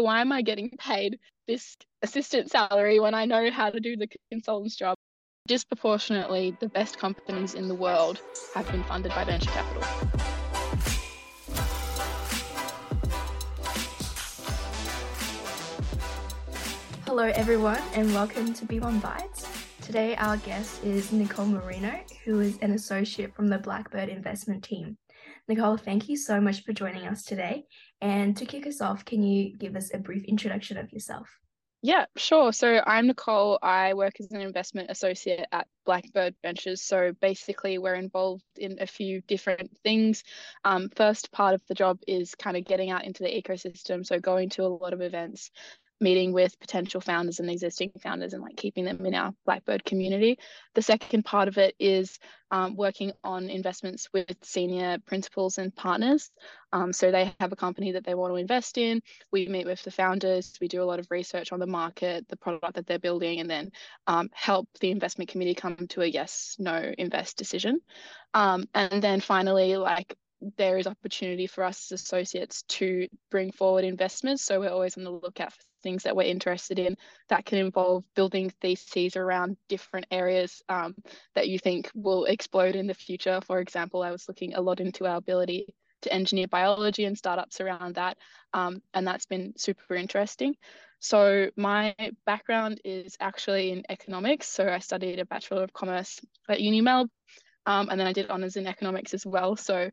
why am I getting paid this assistant salary when I know how to do the consultant's job? Disproportionately, the best companies in the world have been funded by venture capital. Hello, everyone, and welcome to B1 Bites. Today, our guest is Nicole Marino, who is an associate from the Blackbird investment team. Nicole, thank you so much for joining us today. And to kick us off, can you give us a brief introduction of yourself? Yeah, sure. So I'm Nicole. I work as an investment associate at Blackbird Ventures. So basically, we're involved in a few different things. Um, first part of the job is kind of getting out into the ecosystem. So going to a lot of events, meeting with potential founders and existing founders and like keeping them in our Blackbird community. The second part of it is um, working on investments with senior principals and partners. Um, so they have a company that they want to invest in. We meet with the founders. We do a lot of research on the market, the product that they're building, and then um, help the investment committee come to a yes, no invest decision. Um, and then finally, like there is opportunity for us as associates to bring forward investments. So we're always on the lookout for things that we're interested in that can involve building theses around different areas um, that you think will explode in the future. For example, I was looking a lot into our ability to engineer biology and startups around that, um, and that's been super interesting. So my background is actually in economics. So I studied a Bachelor of Commerce at UniMelb, um, and then I did honours in economics as well. So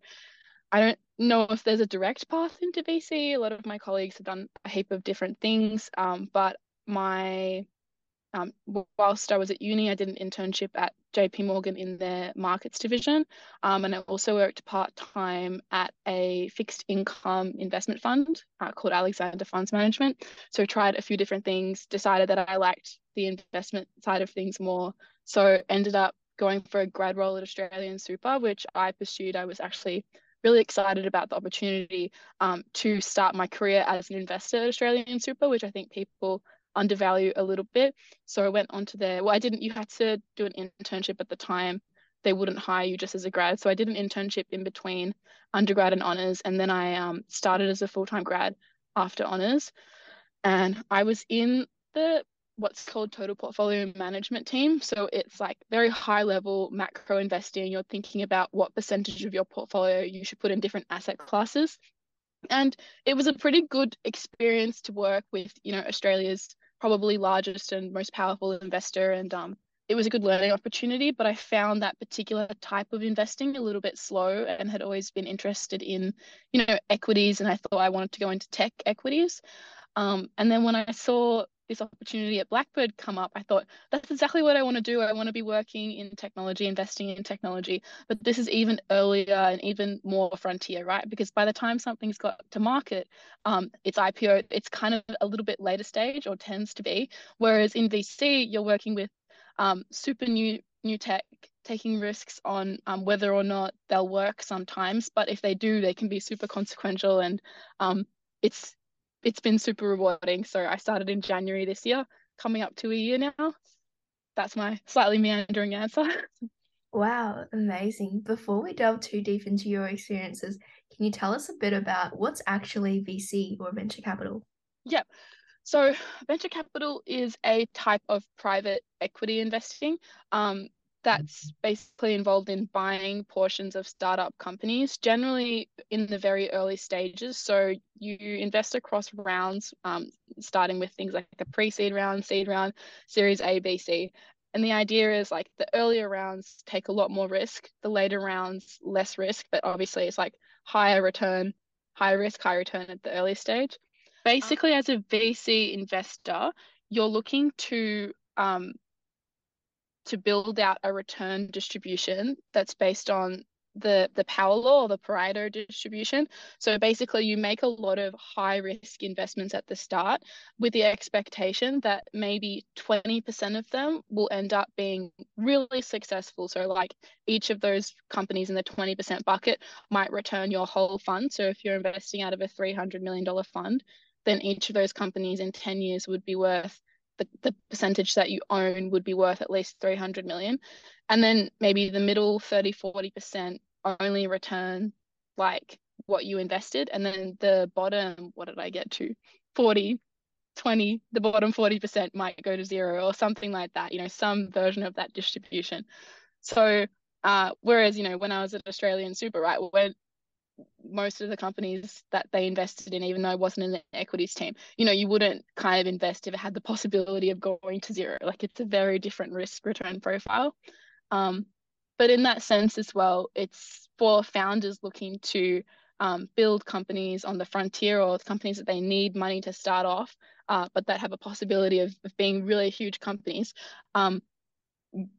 I don't know if there's a direct path into VC. A lot of my colleagues have done a heap of different things, um, but my um, whilst I was at uni, I did an internship at JP Morgan in their markets division. Um, and I also worked part time at a fixed income investment fund uh, called Alexander Funds Management. So, tried a few different things, decided that I liked the investment side of things more. So, ended up going for a grad role at Australian Super, which I pursued. I was actually really excited about the opportunity um, to start my career as an investor at Australian Super, which I think people undervalue a little bit. So I went on to there. Well, I didn't, you had to do an internship at the time. They wouldn't hire you just as a grad. So I did an internship in between undergrad and honors. And then I um, started as a full time grad after honors. And I was in the what's called total portfolio management team. So it's like very high level macro investing. You're thinking about what percentage of your portfolio you should put in different asset classes. And it was a pretty good experience to work with, you know, Australia's probably largest and most powerful investor. And um, it was a good learning opportunity, but I found that particular type of investing a little bit slow and had always been interested in, you know, equities. And I thought I wanted to go into tech equities. Um, and then when I saw this opportunity at Blackbird come up, I thought that's exactly what I want to do. I want to be working in technology, investing in technology, but this is even earlier and even more frontier, right? Because by the time something's got to market, um, it's IPO, it's kind of a little bit later stage or tends to be. Whereas in VC, you're working with um, super new new tech taking risks on um, whether or not they'll work sometimes but if they do they can be super consequential and um, it's it's been super rewarding. So I started in January this year, coming up to a year now. That's my slightly meandering answer. Wow, amazing. Before we delve too deep into your experiences, can you tell us a bit about what's actually VC or venture capital? Yep. So, venture capital is a type of private equity investing. Um, that's basically involved in buying portions of startup companies, generally in the very early stages. So you invest across rounds, um, starting with things like a pre seed round, seed round, series A, B, C. And the idea is like the earlier rounds take a lot more risk, the later rounds less risk, but obviously it's like higher return, high risk, high return at the early stage. Basically, as a VC investor, you're looking to um, to build out a return distribution that's based on the the power law or the Pareto distribution. So basically you make a lot of high risk investments at the start with the expectation that maybe 20% of them will end up being really successful. So like each of those companies in the 20% bucket might return your whole fund. So if you're investing out of a $300 million fund, then each of those companies in 10 years would be worth the, the percentage that you own would be worth at least 300 million. And then maybe the middle 30 40% only return like what you invested. And then the bottom what did i get to? 40, 20, the bottom 40% might go to zero or something like that, you know, some version of that distribution. So, uh, whereas, you know, when I was at Australian Super, right, when most of the companies that they invested in, even though it wasn't in the equities team, you know, you wouldn't kind of invest if it had the possibility of going to zero. Like it's a very different risk return profile. Um, but in that sense as well, it's for founders looking to um, build companies on the frontier or companies that they need money to start off, uh, but that have a possibility of, of being really huge companies. Um,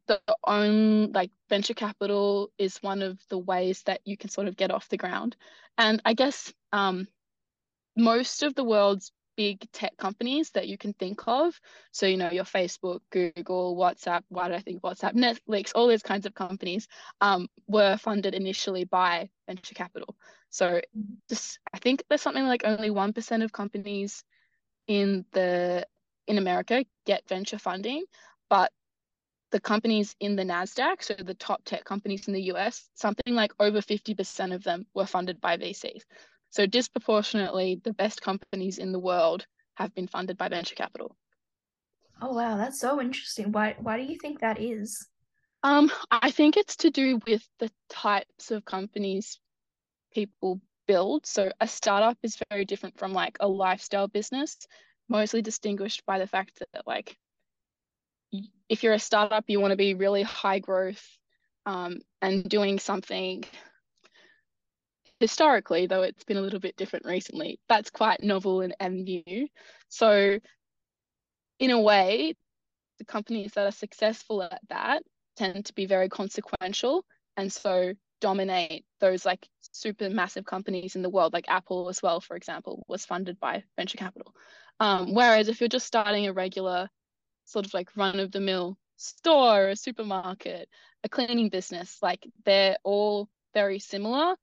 the own like venture capital is one of the ways that you can sort of get off the ground. And I guess um, most of the world's big tech companies that you can think of. So, you know, your Facebook, Google, WhatsApp, why do I think WhatsApp, Netflix, all those kinds of companies um, were funded initially by venture capital. So just I think there's something like only 1% of companies in the in America get venture funding, but the companies in the NASDAQ, so the top tech companies in the US, something like over 50% of them were funded by VCs. So disproportionately, the best companies in the world have been funded by venture capital. Oh wow, that's so interesting. Why why do you think that is? Um, I think it's to do with the types of companies people build. So a startup is very different from like a lifestyle business, mostly distinguished by the fact that like if you're a startup, you want to be really high growth um, and doing something historically, though it's been a little bit different recently, that's quite novel and, and new. So, in a way, the companies that are successful at that tend to be very consequential and so dominate those like super massive companies in the world, like Apple as well, for example, was funded by venture capital. Um, whereas if you're just starting a regular sort of like run of the mill store, a supermarket, a cleaning business, like they're all very similar.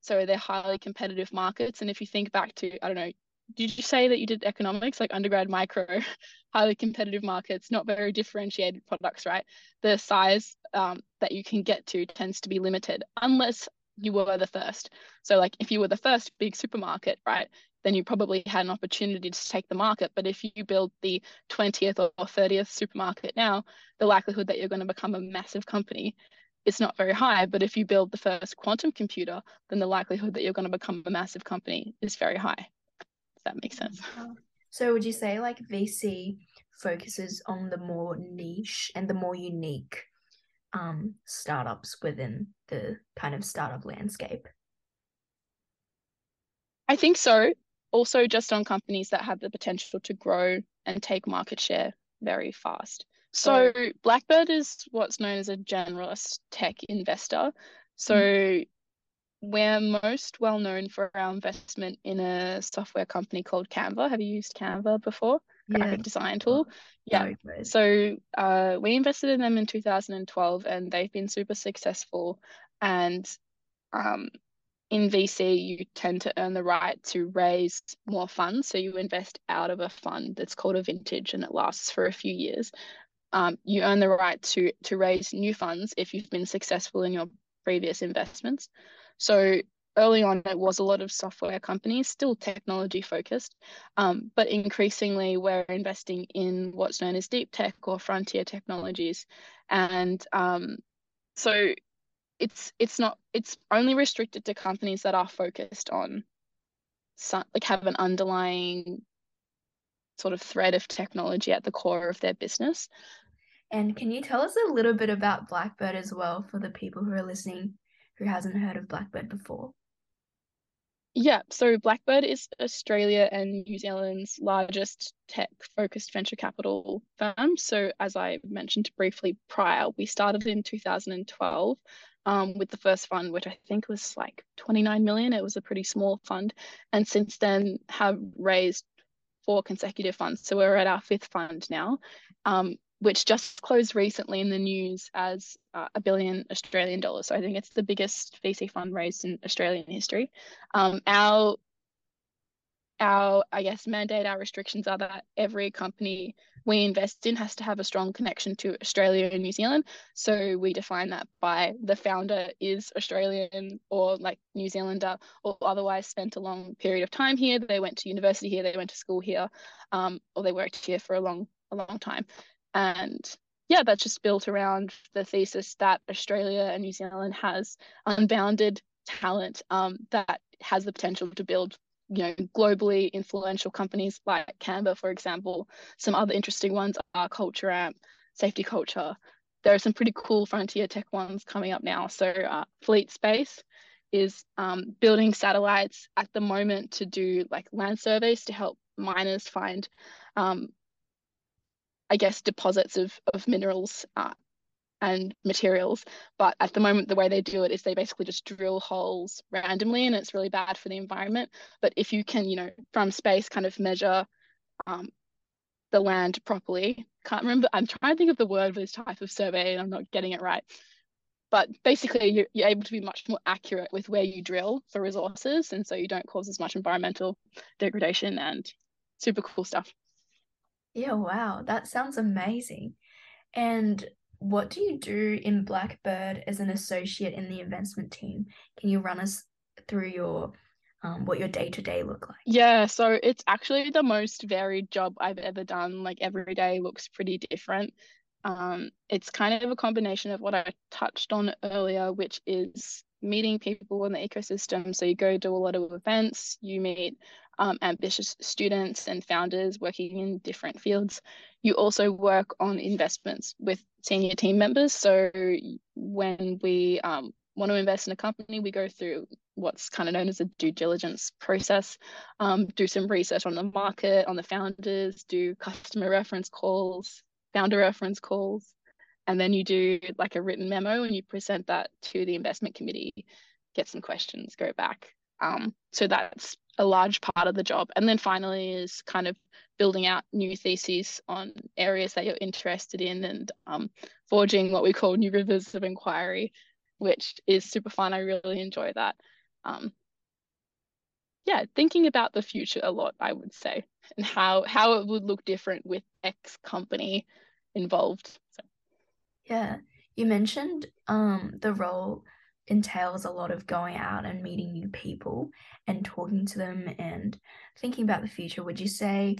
So they're highly competitive markets. And if you think back to, I don't know, did you say that you did economics, like undergrad micro, highly competitive markets, not very differentiated products, right? The size um, that you can get to tends to be limited unless you were the first. So, like if you were the first big supermarket, right, then you probably had an opportunity to take the market. But if you build the 20th or 30th supermarket now, the likelihood that you're going to become a massive company is not very high. But if you build the first quantum computer, then the likelihood that you're going to become a massive company is very high. If that makes sense. So would you say like VC focuses on the more niche and the more unique um, startups within the kind of startup landscape? I think so also just on companies that have the potential to grow and take market share very fast. So oh. Blackbird is what's known as a generalist tech investor. So mm. we're most well known for our investment in a software company called Canva. Have you used Canva before? Yeah. Design tool. Yeah. So uh, we invested in them in 2012 and they've been super successful. And um, in VC, you tend to earn the right to raise more funds. So you invest out of a fund that's called a vintage and it lasts for a few years. Um, you earn the right to to raise new funds if you've been successful in your previous investments. So early on, it was a lot of software companies, still technology focused, um, but increasingly we're investing in what's known as deep tech or frontier technologies. And um, so it's it's not it's only restricted to companies that are focused on some, like have an underlying sort of thread of technology at the core of their business. And can you tell us a little bit about Blackbird as well for the people who are listening who hasn't heard of Blackbird before? Yeah, so Blackbird is Australia and New Zealand's largest tech focused venture capital firm. So, as I mentioned briefly prior, we started in 2012 um, with the first fund, which I think was like 29 million. It was a pretty small fund. And since then have raised four consecutive funds. So we're at our fifth fund now, um, which just closed recently in the news as uh, a billion Australian dollars. So I think it's the biggest VC fund raised in Australian history. Um, our our, I guess, mandate, our restrictions are that every company we invest in has to have a strong connection to Australia and New Zealand. So we define that by the founder is Australian or like New Zealander or otherwise spent a long period of time here. They went to university here, they went to school here, um, or they worked here for a long, a long time. And yeah, that's just built around the thesis that Australia and New Zealand has unbounded talent um, that has the potential to build you know globally influential companies like Canva, for example. Some other interesting ones are Culture Amp, Safety Culture. There are some pretty cool frontier tech ones coming up now. So uh, Fleet Space is um, building satellites at the moment to do like land surveys to help miners find, um, I guess, deposits of of minerals uh, and materials. But at the moment, the way they do it is they basically just drill holes randomly and it's really bad for the environment. But if you can, you know, from space kind of measure um, the land properly, can't remember, I'm trying to think of the word for this type of survey and I'm not getting it right. But basically, you're, you're able to be much more accurate with where you drill for resources. And so you don't cause as much environmental degradation and super cool stuff. Yeah, wow. That sounds amazing. And what do you do in Blackbird as an associate in the investment team? Can you run us through your um, what your day to day look like? Yeah, so it's actually the most varied job I've ever done. Like every day looks pretty different. Um, it's kind of a combination of what I touched on earlier, which is meeting people in the ecosystem. So you go do a lot of events, you meet um, ambitious students and founders working in different fields. You also work on investments with senior team members. So when we um, want to invest in a company, we go through what's kind of known as a due diligence process, um, do some research on the market, on the founders, do customer reference calls, founder reference calls, and then you do like a written memo and you present that to the investment committee, get some questions, go back. Um, so that's a large part of the job. And then finally is kind of building out new theses on areas that you're interested in and um, forging what we call new rivers of inquiry, which is super fun. I really enjoy that. Um, yeah, thinking about the future a lot, I would say, and how how it would look different with X company involved. Yeah, you mentioned um, the role entails a lot of going out and meeting new people and talking to them and thinking about the future. Would you say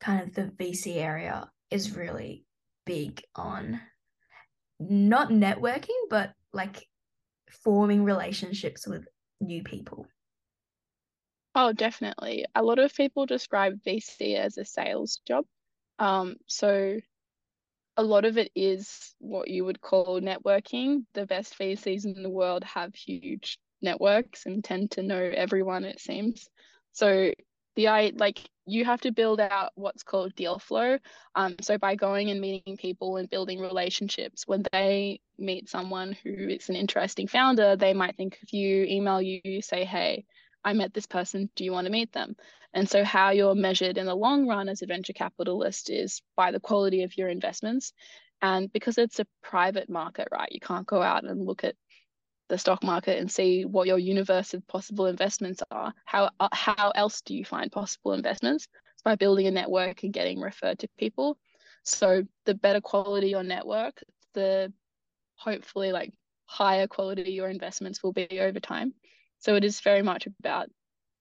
kind of the VC area is really big on not networking, but like forming relationships with new people? Oh, definitely. A lot of people describe VC as a sales job. Um, so a lot of it is what you would call networking. The best VCs in the world have huge networks and tend to know everyone, it seems. So the I like you have to build out what's called deal flow. Um, so by going and meeting people and building relationships, when they meet someone who is an interesting founder, they might think of you, email you, say, hey, I met this person. Do you want to meet them? And so, how you're measured in the long run as a venture capitalist is by the quality of your investments. And because it's a private market, right, you can't go out and look at the stock market and see what your universe of possible investments are. How, uh, how else do you find possible investments? It's by building a network and getting referred to people. So, the better quality your network, the hopefully like higher quality your investments will be over time. So it is very much about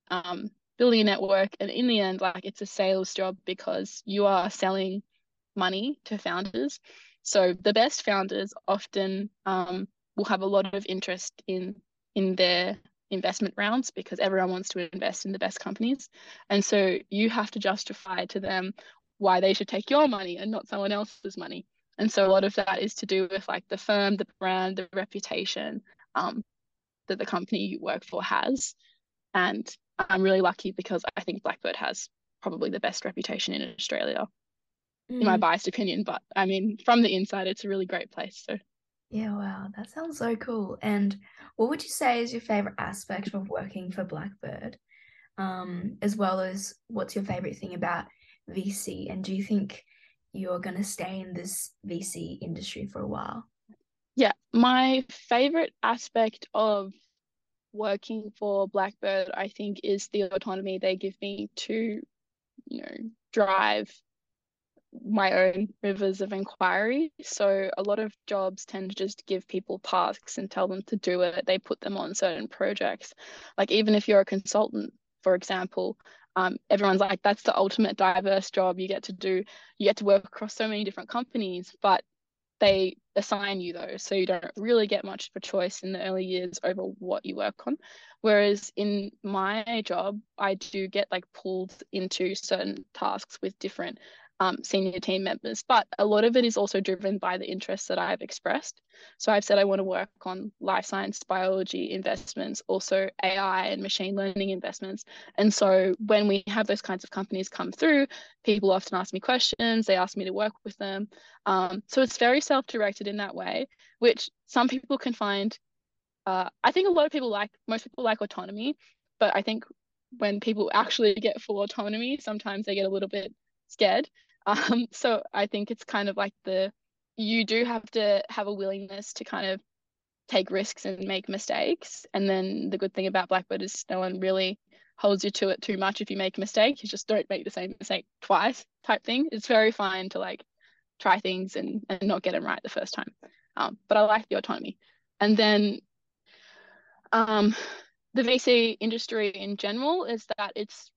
um, building a network. And in the end, like it's a sales job because you are selling money to founders. So the best founders often um, will have a lot of interest in in their investment rounds because everyone wants to invest in the best companies. And so you have to justify to them why they should take your money and not someone else's money. And so a lot of that is to do with like the firm, the brand, the reputation, um, that the company you work for has. And I'm really lucky because I think Blackbird has probably the best reputation in Australia, mm. in my mm. biased opinion. But I mean, from the inside, it's a really great place. So, yeah, wow, that sounds so cool. And what would you say is your favorite aspect of working for Blackbird? Um, as well as what's your favorite thing about VC? And do you think you're going to stay in this VC industry for a while? Yeah, my favorite aspect of working for Blackbird, I think, is the autonomy they give me to, you know, drive my own rivers of inquiry. So a lot of jobs tend to just give people tasks and tell them to do it. They put them on certain projects. Like even if you're a consultant, for example, um, everyone's like, that's the ultimate diverse job you get to do. You get to work across so many different companies, but they assign you those. So you don't really get much of a choice in the early years over what you work on. Whereas in my job, I do get like pulled into certain tasks with different um, senior team members. But a lot of it is also driven by the interests that I've expressed. So I've said I want to work on life science, biology investments, also AI and machine learning investments. And so when we have those kinds of companies come through, people often ask me questions, they ask me to work with them. Um, so it's very self directed in that way, which some people can find. Uh, I think a lot of people like, most people like autonomy, but I think when people actually get full autonomy, sometimes they get a little bit scared um, so I think it's kind of like the you do have to have a willingness to kind of take risks and make mistakes. And then the good thing about Blackbird is no one really holds you to it too much if you make a mistake. You just don't make the same mistake twice type thing. It's very fine to like try things and, and not get them right the first time. Um, but I like the autonomy. And then um, the VC industry in general is that it's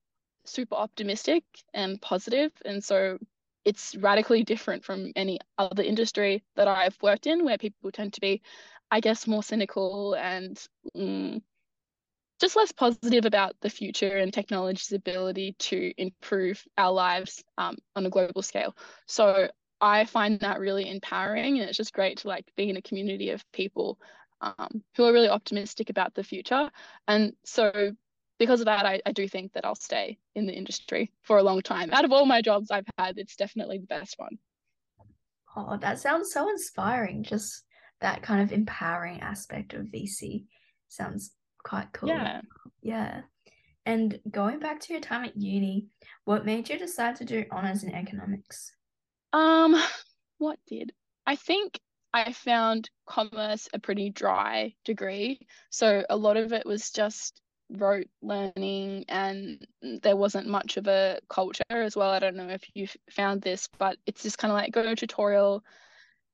super optimistic and. And so it's radically different from any other industry that I've worked in, where people tend to be, I guess, more cynical and mm, just less positive about the future and technology's ability to improve our lives um, on a global scale. So I find that really empowering, and it's just great to like be in a community of people um, who are really optimistic about the future. And so because of that, I, I do think that I'll stay in the industry for a long time. Out of all my jobs I've had, it's definitely the best one. Oh, that sounds so inspiring. Just that kind of empowering aspect of VC sounds quite cool. Yeah. Yeah. And going back to your time at uni, what made you decide to do honors in economics? Um, what did? I think I found commerce a pretty dry degree. So a lot of it was just rote learning and there wasn't much of a culture as well. I don't know if you found this, but it's just kind of like go to tutorial.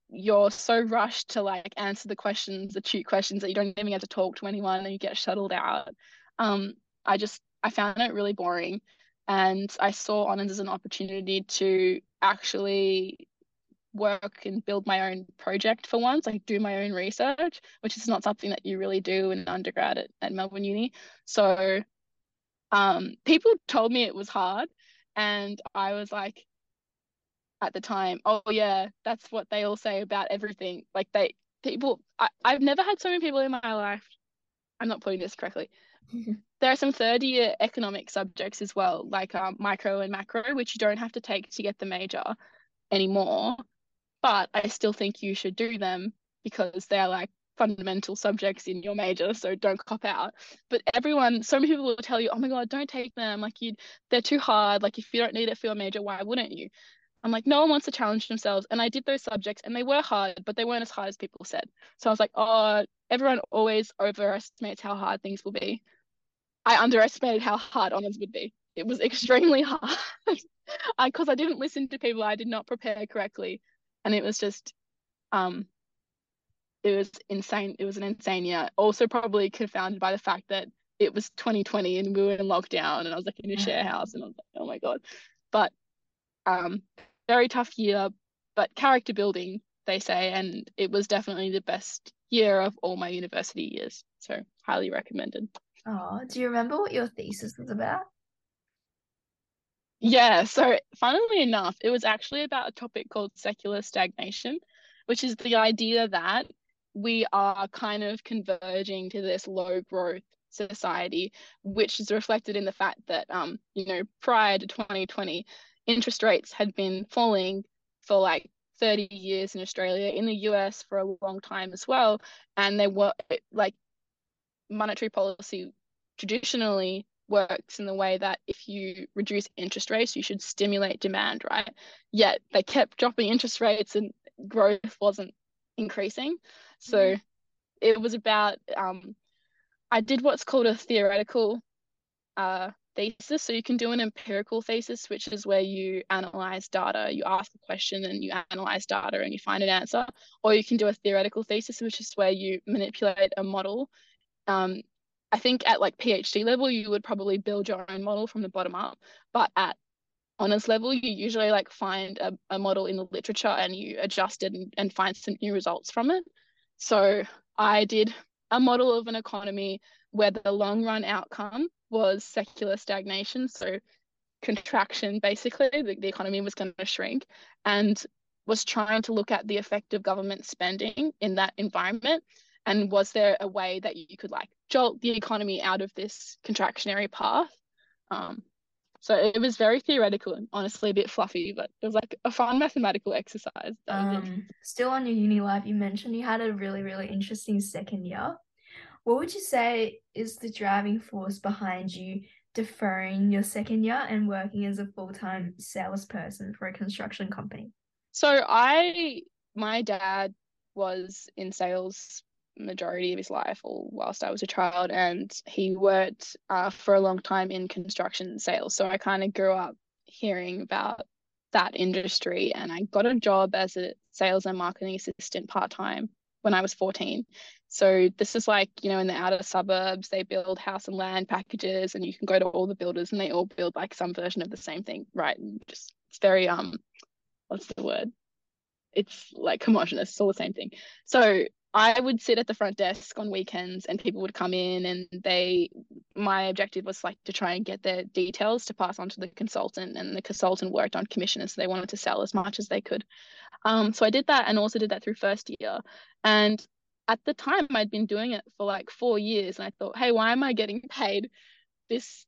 You're so rushed to like answer the questions, the cute questions that you don't even get to talk to anyone and you get shuttled out. Um, I just I found it really boring. And I saw honors as an opportunity to actually work and build my own project for once, like do my own research, which is not something that you really do in undergrad at, at Melbourne Uni. So um, people told me it was hard. And I was like, at the time, oh, yeah, that's what they all say about everything. Like, they, people, I, I've never had so many people in my life. I'm not putting this correctly. there are some third year economic subjects as well, like um, micro and macro, which you don't have to take to get the major anymore but I still think you should do them because they're like fundamental subjects in your major so don't cop out. But everyone so many people will tell you oh my god don't take them. Like you they're too hard. Like if you don't need it for your major why wouldn't you? I'm like no one wants to challenge themselves. And i did those subjects and they were hard but they weren't as hard as people said. So i was like oh everyone always overestimates how hard things will be. I underestimated how hard honors would be. It was extremely hard. Because I, I didn't listen to people. I did not prepare correctly and it was just um it was insane it was an insane year. Also probably confounded by the fact that it was 2020 and we were in lockdown and I was like in a share house and I was like oh my god. But um very tough year but character building they say and it was definitely the best year of all my university years. So highly recommended. Oh do you remember what your thesis was about yeah, so funnily enough, it was actually about a topic called secular stagnation, which is the idea that we are kind of converging to this low growth society, which is reflected in the fact that, um, you know, prior to 2020, interest rates had been falling for like 30 years in Australia, in the US for a long time as well. And they were like monetary policy traditionally works in the way that if you reduce interest rates, you should stimulate demand, right? Yet they kept dropping interest rates and growth wasn't increasing. So mm. it was about um, I did what's called a theoretical uh, thesis. So you can do an empirical thesis, which is where you analyze data, you ask a question and you analyze data and you find an answer. Or you can do a theoretical thesis, which is where you manipulate a model. Um, I think at like PhD level, you would probably build your own model from the bottom up. But at honors level, you usually like find a, a model in the literature and you adjust it and, and find some new results from it. So I did a model of an economy where the long run outcome was secular stagnation. So contraction, basically, the, the economy was going to shrink and was trying to look at the effect of government spending in that environment. And was there a way that you could like jolt the economy out of this contractionary path? Um, so it was very theoretical and honestly a bit fluffy, but it was like a fun mathematical exercise. Um, still on your uni life, you mentioned you had a really, really interesting second year. What would you say is the driving force behind you deferring your second year and working as a full time salesperson for a construction company? So I, my dad was in sales majority of his life or whilst I was a child and he worked uh, for a long time in construction sales. So I kind of grew up hearing about that industry and I got a job as a sales and marketing assistant part-time when I was 14 so this is like you know in the outer suburbs they build house and land packages and you can go to all the builders and they all build like some version of the same thing right? And just it's very um what's the word? It's like homogenous it's all the same thing. So I would sit at the front desk on weekends and people would come in and they my objective was like to try and get their details to pass on to the consultant and the consultant worked on commission so they wanted to sell as much as they could. Um, so I did that and also did that through first year. And at the time I'd been doing it for like four years and I thought, hey, why am I getting paid this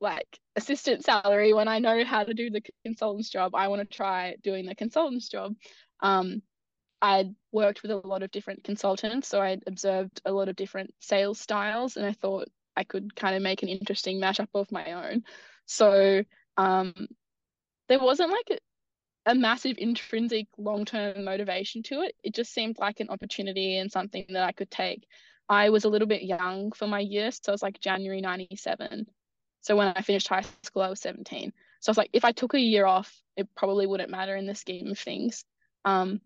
like assistant salary when I know how to do the consultant's job? I want to try doing the consultant's job. Um, I'd worked with a lot of different consultants, so I'd observed a lot of different sales styles, and I thought I could kind of make an interesting mashup of my own. So um, there wasn't like a, a massive intrinsic long term motivation to it. It just seemed like an opportunity and something that I could take. I was a little bit young for my year, so it was like January 97. So when I finished high school, I was 17. So I was like, if I took a year off, it probably wouldn't matter in the scheme of things. Um,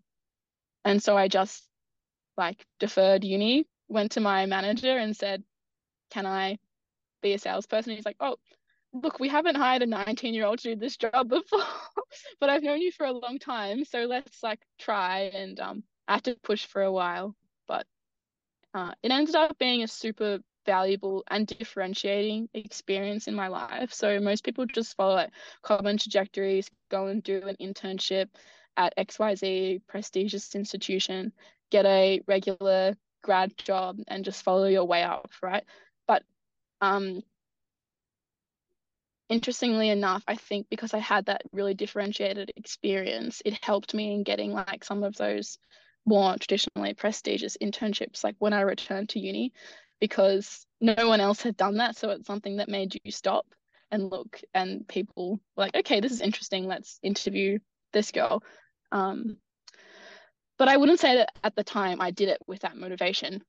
and so I just like deferred uni, went to my manager and said, Can I be a salesperson? He's like, Oh, look, we haven't hired a 19 year old to do this job before, but I've known you for a long time. So let's like try. And um, I had to push for a while, but uh, it ended up being a super valuable and differentiating experience in my life. So most people just follow like common trajectories, go and do an internship, at XYZ prestigious institution, get a regular grad job and just follow your way up, right? But um, interestingly enough, I think because I had that really differentiated experience, it helped me in getting like some of those more traditionally prestigious internships, like when I returned to uni, because no one else had done that. So it's something that made you stop and look, and people were like, okay, this is interesting. Let's interview this girl. Um, but I wouldn't say that at the time I did it with that motivation.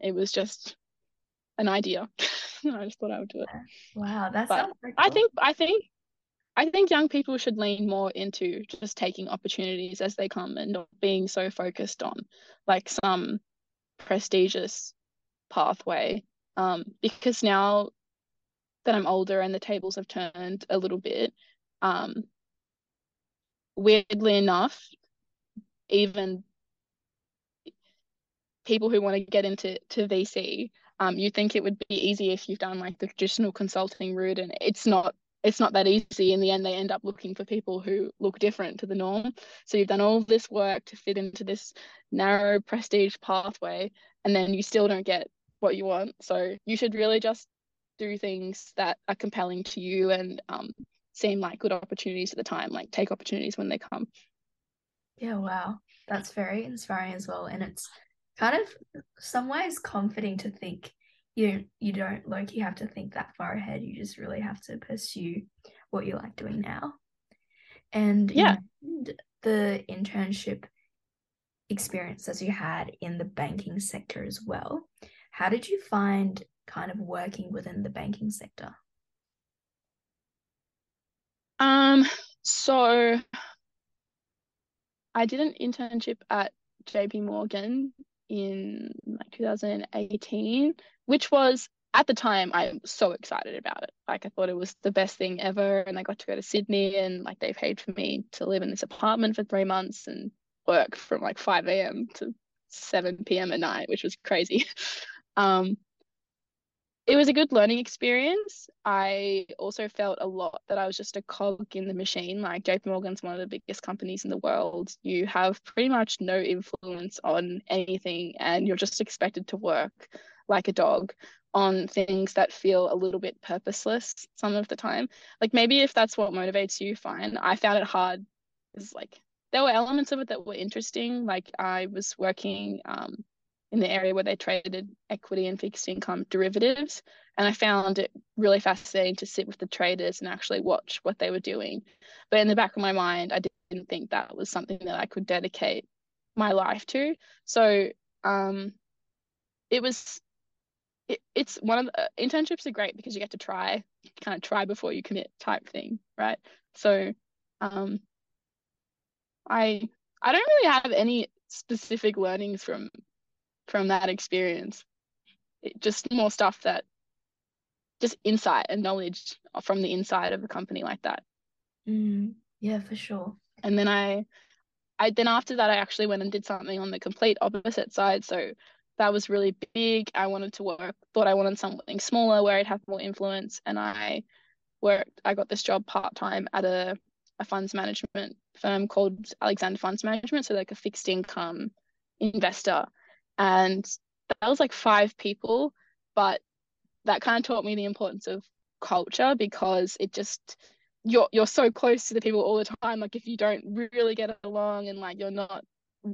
It was just an idea. I just thought I would do it. Wow, that's cool. I think I think I think young people should lean more into just taking opportunities as they come and not being so focused on like some prestigious pathway. Um, because now that I'm older and the tables have turned a little bit, um, weirdly enough, even people who want to get into to VC, um, you think it would be easy if you've done like the traditional consulting route, and it's not. It's not that easy. In the end, they end up looking for people who look different to the norm. So you've done all this work to fit into this narrow prestige pathway, and then you still don't get what you want. So you should really just do things that are compelling to you and um, seem like good opportunities at the time, like take opportunities when they come. Yeah, wow. That's very inspiring as well. And it's kind of some ways comforting to think you you don't like you have to think that far ahead. You just really have to pursue what you like doing now. And yeah, the internship experience as you had in the banking sector as well. How did you find kind of working within the banking sector? Um, so I did an internship at JP Morgan in like 2018, which was at the time I'm so excited about it. Like I thought it was the best thing ever. And I got to go to Sydney and like they paid for me to live in this apartment for three months and work from like 5 a.m. to 7 p.m. at night, which was crazy. um, it was a good learning experience. I also felt a lot that I was just a cog in the machine. Like JP Morgan's one of the biggest companies in the world. You have pretty much no influence on anything and you're just expected to work like a dog on things that feel a little bit purposeless some of the time. Like maybe if that's what motivates you, fine. I found it hard because like there were elements of it that were interesting. Like I was working um, in the area where they traded equity and fixed income derivatives. And I found it really fascinating to sit with the traders and actually watch what they were doing. But in the back of my mind, I didn't think that was something that I could dedicate my life to. So um, it was, it, it's one of the uh, internships are great because you get to try, kind of try before you commit type thing, right? So um, I I don't really have any specific learnings from from that experience. It, just more stuff that just insight and knowledge from the inside of a company like that. Mm, yeah, for sure. And then I, I then after that I actually went and did something on the complete opposite side. So that was really big. I wanted to work, thought I wanted something smaller where I'd have more influence, and I worked. I got this job part time at a a funds management firm called Alexander Funds Management, so like a fixed income investor and that was like five people but that kind of taught me the importance of culture because it just you're you're so close to the people all the time. Like if you don't really get along and like you're not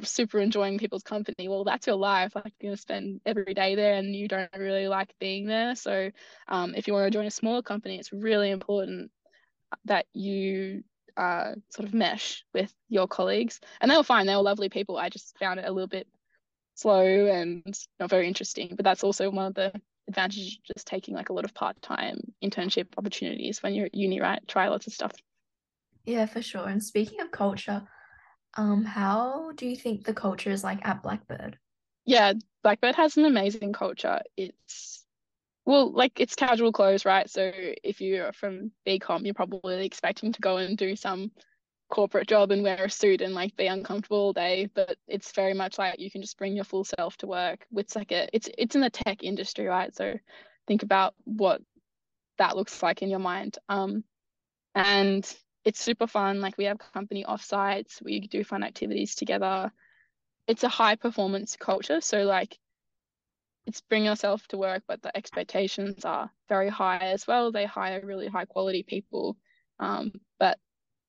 super enjoying people's company well that's your life. Like you're gonna spend every day there and you don't really like being there. So um, if you want to join a smaller company it's really important that you uh, sort of mesh with your colleagues. And they were fine. They were lovely people. I just found it a little bit slow and not very interesting. But that's also one of the advantages of just taking like a lot of part-time internship opportunities when you're at uni, right? Try lots of stuff. Yeah, for sure. And speaking of culture, um, how do you think the culture is like at Blackbird? Yeah, Blackbird has an amazing culture. It's well, like it's casual clothes, right? So if you're from BCom, you're probably expecting to go and do some corporate job and wear a suit and like be uncomfortable all day but it's very much like you can just bring your full self to work it's like a it's it's in the tech industry right? So think about what that looks like in your mind. Um and it's super fun. Like we have company offsites. We do fun activities together. It's a high performance culture. So like it's bring yourself to work but the expectations are very high as well. They hire really high quality people. Um, but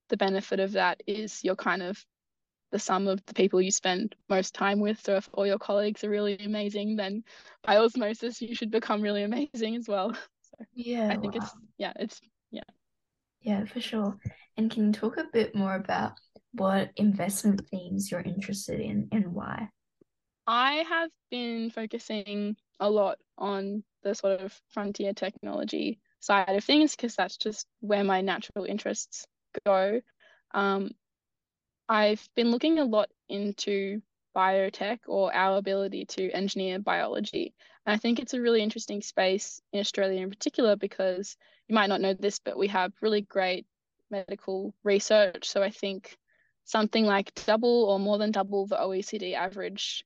the benefit of that is you're kind of the sum of the people you spend most time with. So if all your colleagues are really amazing, then by osmosis you should become really amazing as well. So yeah, I think wow. it's yeah, it's yeah. Yeah, for sure. And can you talk a bit more about what investment themes you're interested in and why? I have been focusing a lot on the sort of frontier technology side of things because that's just where my natural interests go, um, I've been looking a lot into biotech or our ability to engineer biology. And I think it's a really interesting space in Australia in particular because you might not know this, but we have really great medical research. So I think something like double or more than double the OECD average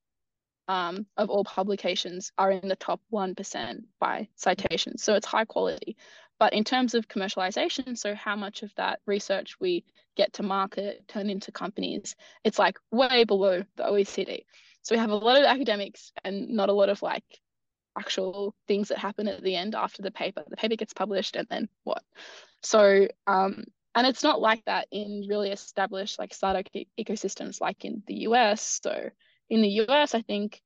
um, of all publications are in the top 1% by citations. So it's high quality. But in terms of commercialization, so how much of that research we get to market, turn into companies, it's like way below the OECD. So we have a lot of academics and not a lot of like actual things that happen at the end after the paper. The paper gets published and then what? So, um, and it's not like that in really established like startup e- ecosystems like in the US. So in the US, I think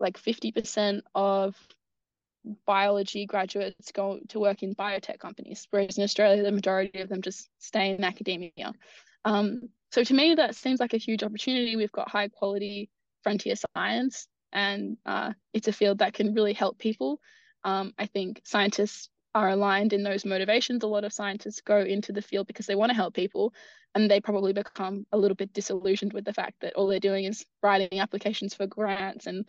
like 50% of biology graduates go to work in biotech companies, whereas in Australia, the majority of them just stay in academia. Um, so to me, that seems like a huge opportunity. We've got high quality frontier science, and uh, it's a field that can really help people. Um, I think scientists are aligned in those motivations. A lot of scientists go into the field because they want to help people, and they probably become a little bit disillusioned with the fact that all they're doing is writing applications for grants and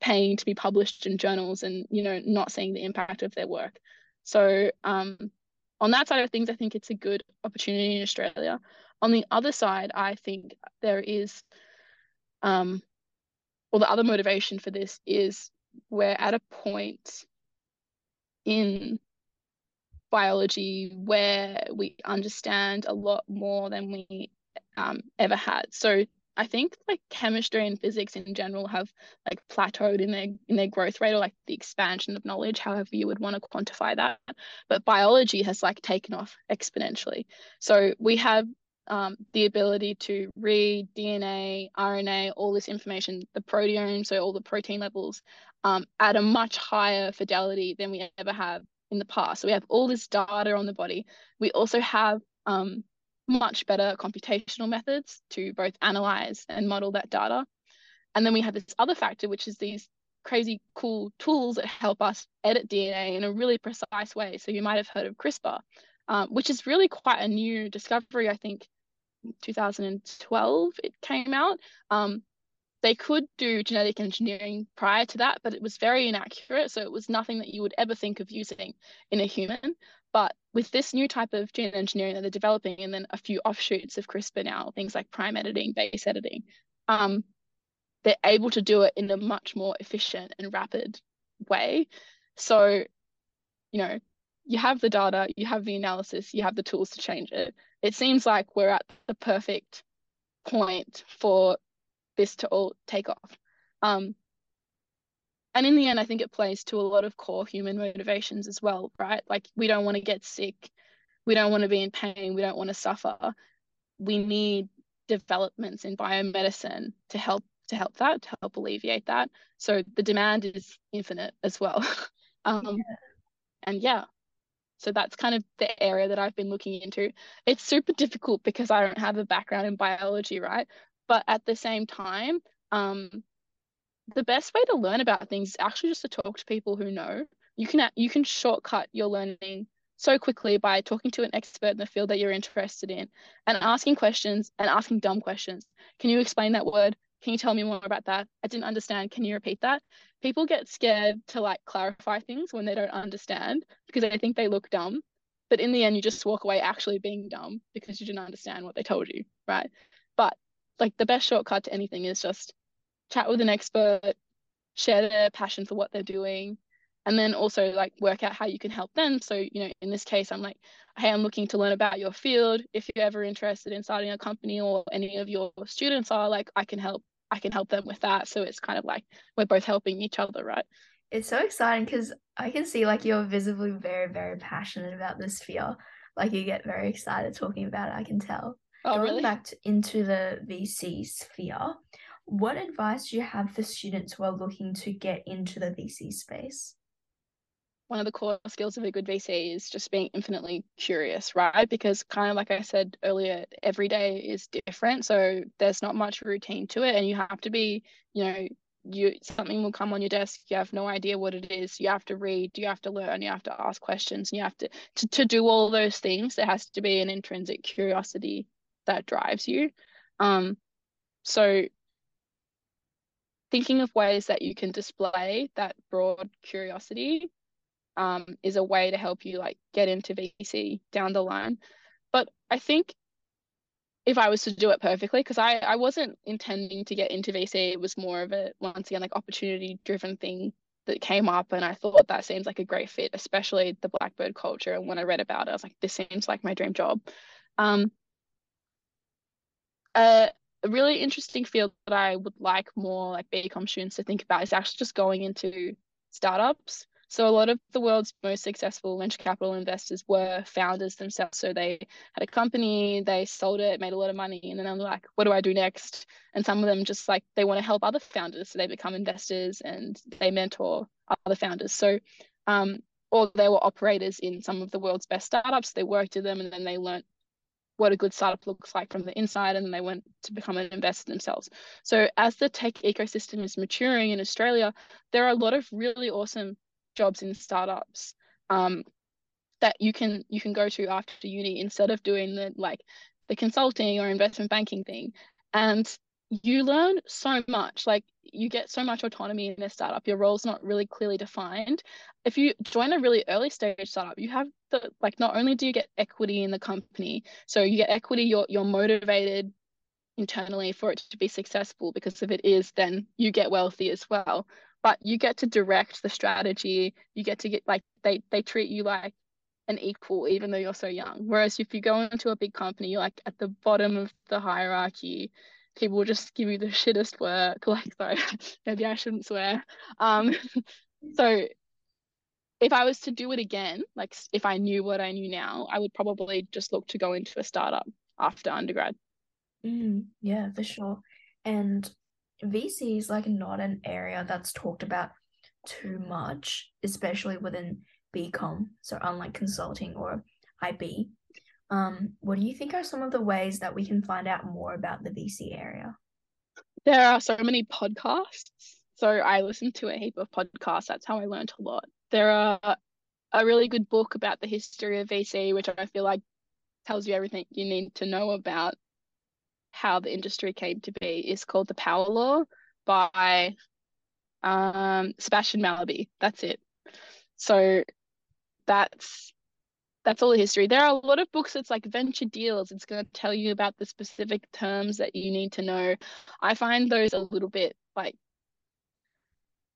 paying to be published in journals and you know not seeing the impact of their work so um, on that side of things i think it's a good opportunity in australia on the other side i think there is um, well the other motivation for this is we're at a point in biology where we understand a lot more than we um, ever had. So I think like chemistry and physics in general have like plateaued in their in their growth rate or like the expansion of knowledge, however you would want to quantify that. But biology has like taken off exponentially. So we have um, the ability to read DNA, RNA, all this information, the proteome, so all the protein levels, um, at a much higher fidelity than we ever have in the past. So we have all this data on the body. We also have um, much better computational methods to both analyze and model that data. And then we have this other factor, which is these crazy cool tools that help us edit DNA in a really precise way. So you might have heard of CRISPR, um, which is really quite a new discovery. I think 2012 it came out. Um, they could do genetic engineering prior to that, but it was very inaccurate. So it was nothing that you would ever think of using in a human. But with this new type of gene engineering that they're developing, and then a few offshoots of CRISPR now, things like prime editing, base editing, um, they're able to do it in a much more efficient and rapid way. So, you know, you have the data, you have the analysis, you have the tools to change it. It seems like we're at the perfect point for this to all take off. Um, and in the end, I think it plays to a lot of core human motivations as well, right? Like we don't want to get sick, we don't want to be in pain, we don't want to suffer. We need developments in biomedicine to help to help that, to help alleviate that. So the demand is infinite as well. um, yeah. And yeah, so that's kind of the area that I've been looking into. It's super difficult because I don't have a background in biology, right? But at the same time, um, the best way to learn about things is actually just to talk to people who know. You can you can shortcut your learning so quickly by talking to an expert in the field that you're interested in and asking questions and asking dumb questions. Can you explain that word? Can you tell me more about that? I didn't understand. Can you repeat that? People get scared to like clarify things when they don't understand because they think they look dumb. But in the end, you just walk away actually being dumb because you didn't understand what they told you, right? But like the best shortcut to anything is just chat with an expert, share their passion for what they're doing, and then also like work out how you can help them. So, you know, in this case, I'm like, hey, I'm looking to learn about your field. If you're ever interested in starting a company or any of your students are, like, I can help. I can help them with that. So it's kind of like we're both helping each other, right? It's so exciting because I can see like you're visibly very, very passionate about this field. Like you get very excited talking about it. I can tell. Oh, Going really? back to, into the VC sphere, what advice do you have for students who are looking to get into the VC space? One of the core skills of a good VC is just being infinitely curious, right? Because kind of like I said earlier, every day is different. So there's not much routine to it. And you have to be, you know, you something will come on your desk you have no idea what it is you have to read you have to learn you have to ask questions you have to to, to do all those things there has to be an intrinsic curiosity that drives you. Um, so thinking of ways that you can display that broad curiosity um, is a way to help you like get into VC down the line. But I think if I was to do it perfectly, because I, I wasn't intending to get into VC, it was more of a once again like opportunity driven thing that came up and I thought that seems like a great fit, especially the Blackbird culture. And when I read about it, I was like, this seems like my dream job. Um, a, a really interesting field that I would like more like BCom students to think about is actually just going into startups. So a lot of the world's most successful venture capital investors were founders themselves. So they had a company, they sold it, made a lot of money, and then I'm like, what do I do next? And some of them just like they want to help other founders, so they become investors and they mentor other founders. So um, or they were operators in some of the world's best startups. They worked with them and then they learned what a good startup looks like from the inside and then they went to become an investor themselves. So as the tech ecosystem is maturing in australia there are a lot of really awesome jobs in startups um, that you can you can go to after uni instead of doing the like the consulting or investment banking thing. And you learn so much like you get so much autonomy in a startup. Your role's not really clearly defined. If you join a really early stage startup you have the like not only do you get equity in the company so you get equity you're you're motivated internally for it to be successful because if it is then you get wealthy as well. But you get to direct the strategy. You get to get like they they treat you like an equal even though you're so young. Whereas if you go into a big company you're like at the bottom of the hierarchy people just give you the shittest work like sorry maybe i shouldn't swear. Um so if i was to do it again like if i knew what i knew now i would probably just look to go into a startup after undergrad. Mm, yeah for sure. And vc is like not an area that's talked about too much especially within bcom so unlike consulting or ib um, what do you think are some of the ways that we can find out more about the VC area? There are so many podcasts. So I listen to a heap of podcasts. That's how I learned a lot. There are a really good book about the history of VC, which I feel like tells you everything you need to know about how the industry came to be. Is called The Power Law by um, Sebastian Mallaby. That's it. So that's that's all the history. There are a lot of books that's like venture deals. It's going to tell you about the specific terms that you need to know. I find those a little bit like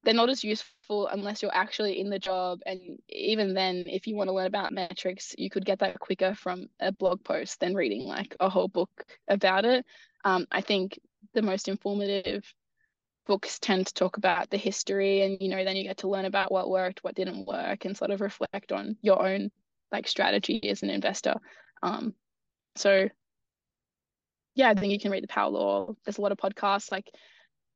they're not as useful unless you're actually in the job. And even then, if you want to learn about metrics, you could get that quicker from a blog post than reading like a whole book about it. Um, I think the most informative books tend to talk about the history and you know then you get to learn about what worked what didn't work and sort of reflect on your own like strategy as an investor. Um, so yeah, I think you can read the Power Law. There's a lot of podcasts, like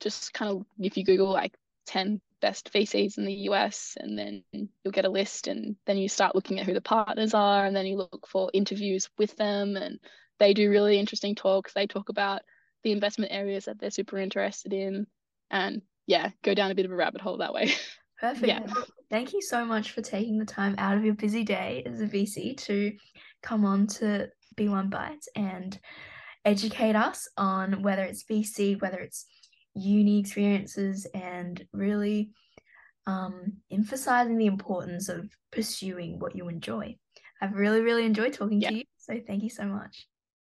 just kind of if you Google like 10 best VCs in the US, and then you'll get a list, and then you start looking at who the partners are, and then you look for interviews with them, and they do really interesting talks. They talk about the investment areas that they're super interested in, and yeah, go down a bit of a rabbit hole that way. Perfect. Yeah. Thank you so much for taking the time out of your busy day as a VC to come on to B1 Bites and educate us on whether it's VC, whether it's uni experiences, and really um, emphasizing the importance of pursuing what you enjoy. I've really, really enjoyed talking yeah. to you. So thank you so much.